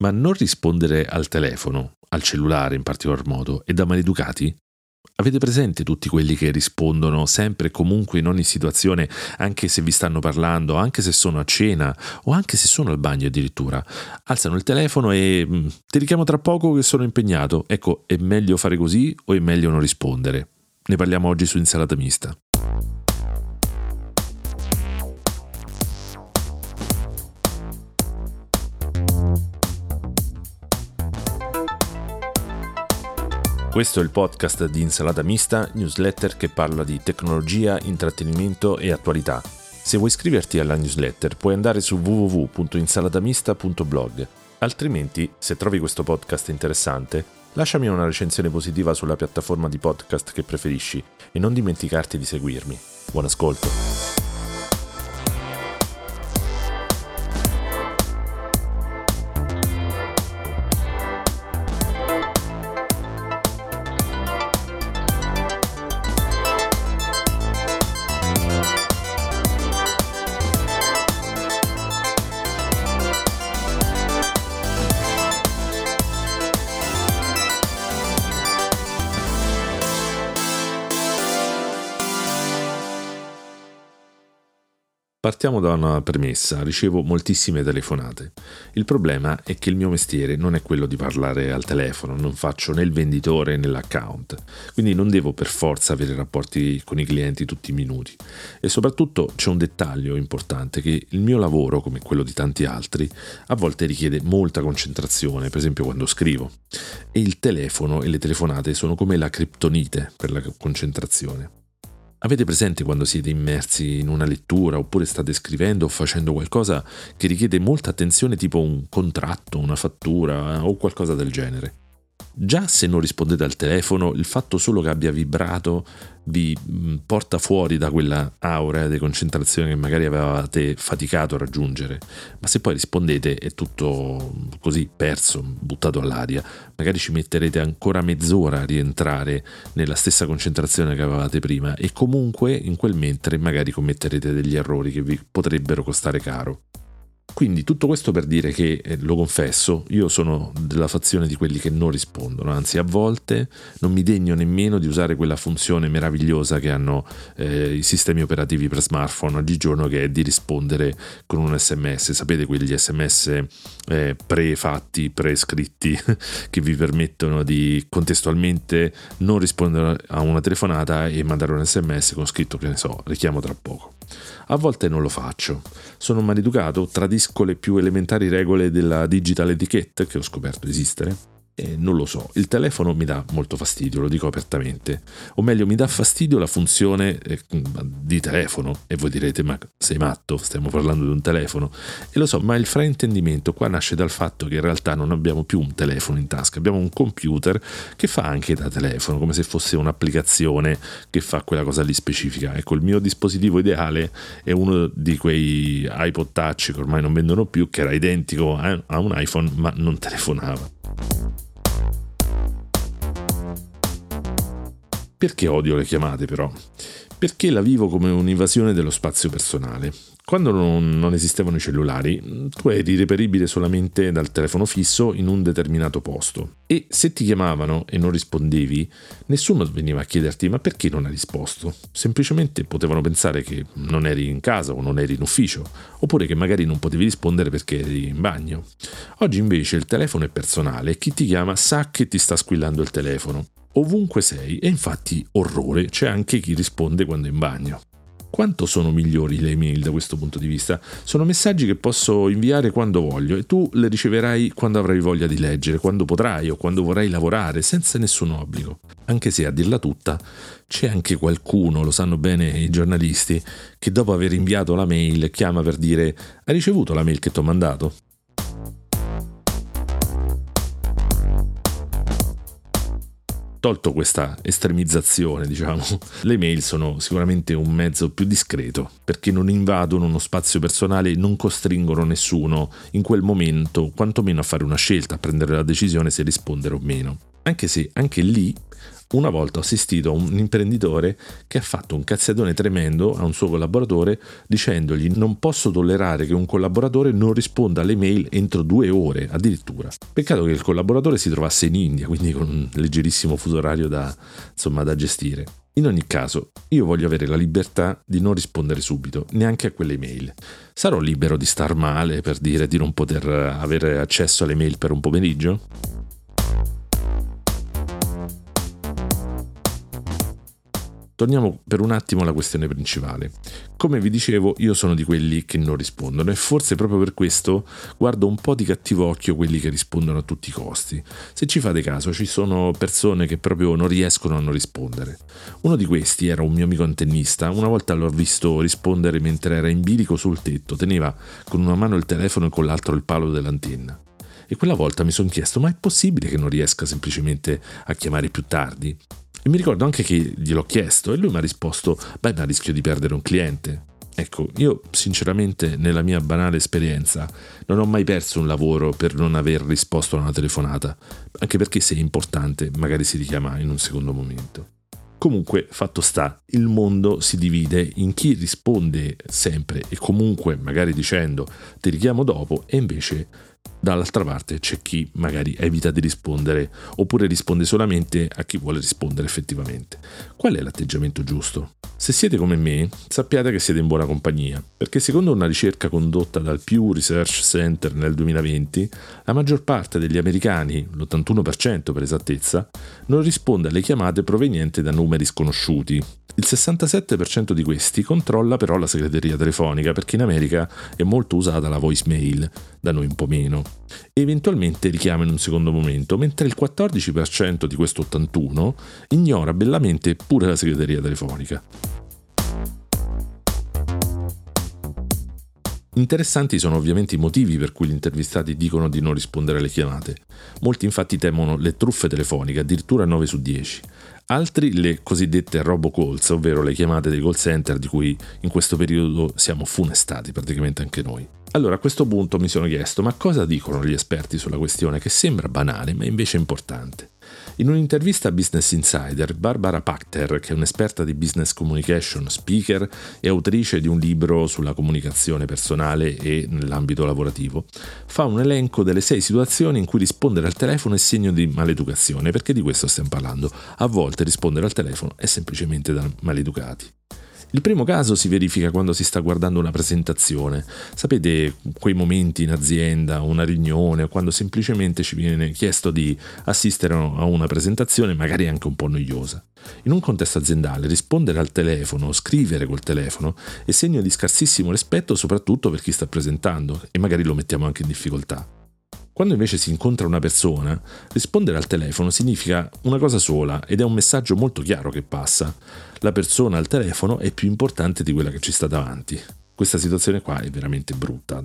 Ma non rispondere al telefono, al cellulare in particolar modo, è da maleducati? Avete presente tutti quelli che rispondono sempre e comunque in ogni situazione, anche se vi stanno parlando, anche se sono a cena o anche se sono al bagno addirittura? Alzano il telefono e mm, ti richiamo tra poco che sono impegnato. Ecco, è meglio fare così o è meglio non rispondere? Ne parliamo oggi su Insalata Mista. Questo è il podcast di Insalata Mista, newsletter che parla di tecnologia, intrattenimento e attualità. Se vuoi iscriverti alla newsletter puoi andare su www.insalatamista.blog. Altrimenti, se trovi questo podcast interessante, lasciami una recensione positiva sulla piattaforma di podcast che preferisci e non dimenticarti di seguirmi. Buon ascolto! Partiamo da una premessa, ricevo moltissime telefonate. Il problema è che il mio mestiere non è quello di parlare al telefono, non faccio né il venditore né l'account, quindi non devo per forza avere rapporti con i clienti tutti i minuti. E soprattutto c'è un dettaglio importante, che il mio lavoro, come quello di tanti altri, a volte richiede molta concentrazione, per esempio quando scrivo. E il telefono e le telefonate sono come la criptonite per la concentrazione. Avete presente quando siete immersi in una lettura oppure state scrivendo o facendo qualcosa che richiede molta attenzione tipo un contratto, una fattura o qualcosa del genere? Già se non rispondete al telefono, il fatto solo che abbia vibrato vi mm, porta fuori da quella aurea di concentrazione che magari avevate faticato a raggiungere, ma se poi rispondete è tutto così perso, buttato all'aria, magari ci metterete ancora mezz'ora a rientrare nella stessa concentrazione che avevate prima e comunque in quel mentre magari commetterete degli errori che vi potrebbero costare caro. Quindi tutto questo per dire che, eh, lo confesso, io sono della fazione di quelli che non rispondono, anzi a volte non mi degno nemmeno di usare quella funzione meravigliosa che hanno eh, i sistemi operativi per smartphone oggigiorno che è di rispondere con un sms, sapete quegli sms eh, prefatti, prescritti che vi permettono di contestualmente non rispondere a una telefonata e mandare un sms con scritto che ne so, richiamo tra poco. A volte non lo faccio. Sono maleducato, tradisco le più elementari regole della digital etiquette che ho scoperto esistere eh, non lo so, il telefono mi dà molto fastidio, lo dico apertamente. O meglio, mi dà fastidio la funzione eh, di telefono. E voi direte, ma sei matto, stiamo parlando di un telefono. E lo so, ma il fraintendimento qua nasce dal fatto che in realtà non abbiamo più un telefono in tasca, abbiamo un computer che fa anche da telefono, come se fosse un'applicazione che fa quella cosa lì specifica. Ecco, il mio dispositivo ideale è uno di quei iPod Touch che ormai non vendono più, che era identico a un iPhone, ma non telefonava. Perché odio le chiamate però? Perché la vivo come un'invasione dello spazio personale. Quando non, esistevano i cellulari, tu eri reperibile solamente dal telefono fisso in un determinato posto. E se ti chiamavano e non rispondevi, nessuno veniva a chiederti ma perché non hai risposto. Semplicemente potevano pensare che non eri in casa o non eri in ufficio, oppure che magari non potevi rispondere perché eri in bagno. Oggi invece il telefono è personale e chi ti chiama sa che ti sta squillando il telefono ovunque sei e infatti orrore, c'è anche chi risponde quando è in bagno. Quanto sono migliori le email da questo punto di vista? Sono messaggi che posso inviare quando voglio e tu le riceverai quando avrai voglia di leggere, quando potrai o quando vorrai lavorare, senza nessun obbligo. Anche se a dirla tutta, c'è anche qualcuno, lo sanno bene i giornalisti, che dopo aver inviato la mail chiama per dire hai ricevuto la mail che ti ho mandato? Tolto questa estremizzazione, diciamo, le mail sono sicuramente un mezzo più discreto perché non invadono uno spazio personale e non costringono nessuno in quel momento, quantomeno a fare una scelta, a prendere la decisione se rispondere o meno. Anche se anche lì una volta ho assistito a un imprenditore che ha fatto un cazziatone tremendo a un suo collaboratore dicendogli non posso tollerare che un collaboratore non risponda alle mail entro due ore addirittura. Peccato che il collaboratore si trovasse in India, quindi con un leggerissimo fuso orario da, insomma, da gestire. In ogni caso, io voglio avere la libertà di non rispondere subito, neanche a quelle mail. Sarò libero di star male per dire di non poter avere accesso alle mail per un pomeriggio? Torniamo per un attimo alla questione principale. Come vi dicevo, io sono di quelli che non rispondono e forse proprio per questo guardo un po' di cattivo occhio quelli che rispondono a tutti i costi. Se ci fate caso, ci sono persone che proprio non riescono a non rispondere. Uno di questi era un mio amico antennista, una volta l'ho visto rispondere mentre era in bilico sul tetto, teneva con una mano il telefono e con l'altro il palo dell'antenna. E quella volta mi sono chiesto, ma è possibile che non riesca semplicemente a chiamare più tardi? E mi ricordo anche che gliel'ho chiesto e lui mi ha risposto, beh ma rischio di perdere un cliente. Ecco, io sinceramente nella mia banale esperienza non ho mai perso un lavoro per non aver risposto a una telefonata, anche perché se è importante magari si richiama in un secondo momento. Comunque, fatto sta, il mondo si divide in chi risponde sempre e comunque magari dicendo ti richiamo dopo e invece Dall'altra parte c'è chi magari evita di rispondere oppure risponde solamente a chi vuole rispondere effettivamente. Qual è l'atteggiamento giusto? Se siete come me, sappiate che siete in buona compagnia, perché secondo una ricerca condotta dal Pew Research Center nel 2020, la maggior parte degli americani, l'81% per esattezza, non risponde alle chiamate provenienti da numeri sconosciuti, il 67% di questi controlla però la segreteria telefonica perché in America è molto usata la voicemail, da noi un po' meno, e eventualmente richiama in un secondo momento, mentre il 14% di questo 81 ignora bellamente pure la segreteria telefonica. Interessanti sono ovviamente i motivi per cui gli intervistati dicono di non rispondere alle chiamate. Molti infatti temono le truffe telefoniche, addirittura 9 su 10 altri le cosiddette robocalls, ovvero le chiamate dei call center di cui in questo periodo siamo funestati praticamente anche noi. Allora a questo punto mi sono chiesto ma cosa dicono gli esperti sulla questione che sembra banale ma invece importante. In un'intervista a Business Insider, Barbara Pachter, che è un'esperta di business communication, speaker e autrice di un libro sulla comunicazione personale e nell'ambito lavorativo, fa un elenco delle sei situazioni in cui rispondere al telefono è segno di maleducazione, perché di questo stiamo parlando. A volte rispondere al telefono è semplicemente da maleducati. Il primo caso si verifica quando si sta guardando una presentazione. Sapete quei momenti in azienda, una riunione, quando semplicemente ci viene chiesto di assistere a una presentazione magari anche un po' noiosa. In un contesto aziendale rispondere al telefono, scrivere col telefono è segno di scarsissimo rispetto soprattutto per chi sta presentando e magari lo mettiamo anche in difficoltà. Quando invece si incontra una persona, rispondere al telefono significa una cosa sola ed è un messaggio molto chiaro che passa. La persona al telefono è più importante di quella che ci sta davanti. Questa situazione qua è veramente brutta.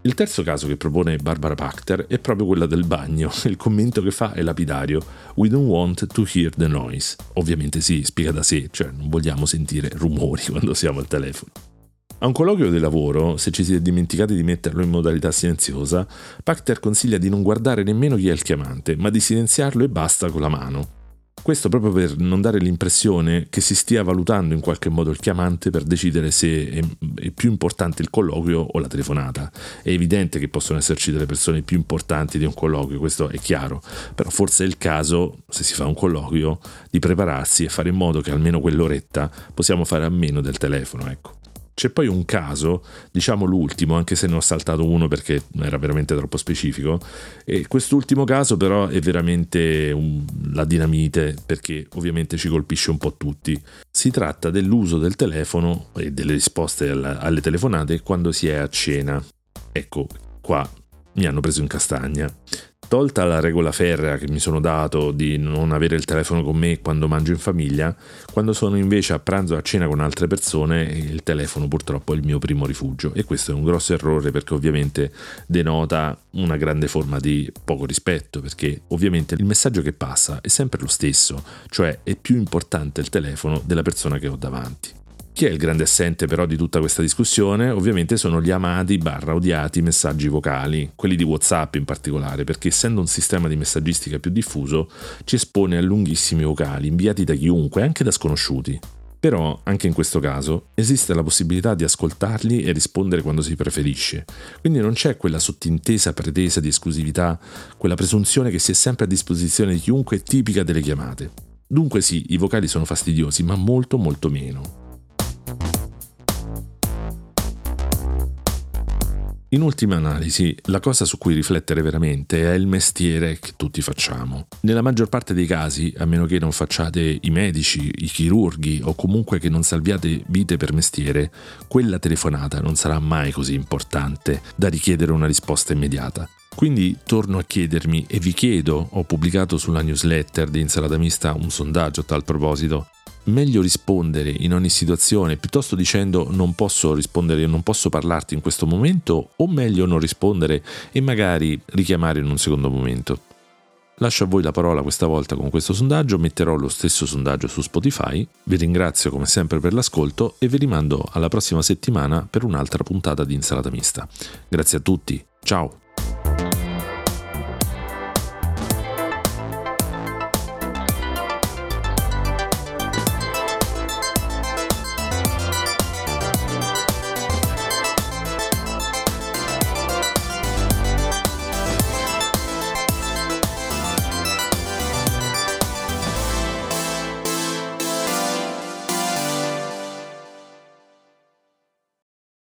Il terzo caso che propone Barbara Pachter è proprio quella del bagno. Il commento che fa è lapidario: We don't want to hear the noise. Ovviamente sì, spiega da sé, cioè non vogliamo sentire rumori quando siamo al telefono. A un colloquio di lavoro, se ci si è dimenticati di metterlo in modalità silenziosa, Pachter consiglia di non guardare nemmeno chi è il chiamante, ma di silenziarlo e basta con la mano. Questo proprio per non dare l'impressione che si stia valutando in qualche modo il chiamante per decidere se è, è, più importante il colloquio o la telefonata. È evidente che possono esserci delle persone più importanti di un colloquio, questo è chiaro, però forse è il caso, se si fa un colloquio, di prepararsi e fare in modo che almeno quell'oretta possiamo fare a meno del telefono, ecco. C'è poi un caso, diciamo l'ultimo, anche se ne ho saltato uno perché era veramente troppo specifico, e quest'ultimo caso però è veramente un, la dinamite perché ovviamente ci colpisce un po' tutti. Si tratta dell'uso del telefono e delle risposte alle, alle telefonate quando si è a cena. Ecco, qua mi hanno preso in castagna. Tolta la regola ferrea che mi sono dato di non avere il telefono con me quando mangio in famiglia, quando sono invece a pranzo o a cena con altre persone, il telefono purtroppo è il mio primo rifugio e questo è un grosso errore perché ovviamente denota una grande forma di poco rispetto, perché ovviamente il messaggio che passa è sempre lo stesso, cioè è più importante il telefono della persona che ho davanti. Chi è il grande assente però di tutta questa discussione? Ovviamente sono gli amati barra odiati messaggi vocali, quelli di WhatsApp in particolare, perché essendo un sistema di messaggistica più diffuso ci espone a lunghissimi vocali inviati da chiunque, anche da sconosciuti. Però, anche in questo caso, esiste la possibilità di ascoltarli e rispondere quando si preferisce. Quindi non c'è quella sottintesa pretesa di esclusività, quella presunzione che sia sempre a disposizione di chiunque tipica delle chiamate. Dunque sì, i vocali sono fastidiosi, ma molto molto meno. In ultima analisi, la cosa su cui riflettere veramente è il mestiere che tutti facciamo. Nella maggior parte dei casi, a meno che non facciate i medici, i chirurghi o comunque che non salviate vite per mestiere, quella telefonata non sarà mai così importante da richiedere una risposta immediata. Quindi torno a chiedermi e vi chiedo, ho pubblicato sulla newsletter di Insalata Mista un sondaggio a tal proposito, meglio rispondere in ogni situazione piuttosto dicendo non posso rispondere, non posso parlarti in questo momento o meglio non rispondere e magari richiamare in un secondo momento? Lascio a voi la parola questa volta con questo sondaggio, metterò lo stesso sondaggio su Spotify, vi ringrazio come sempre per l'ascolto e vi rimando alla prossima settimana per un'altra puntata di Insalata Mista. Grazie a tutti, ciao!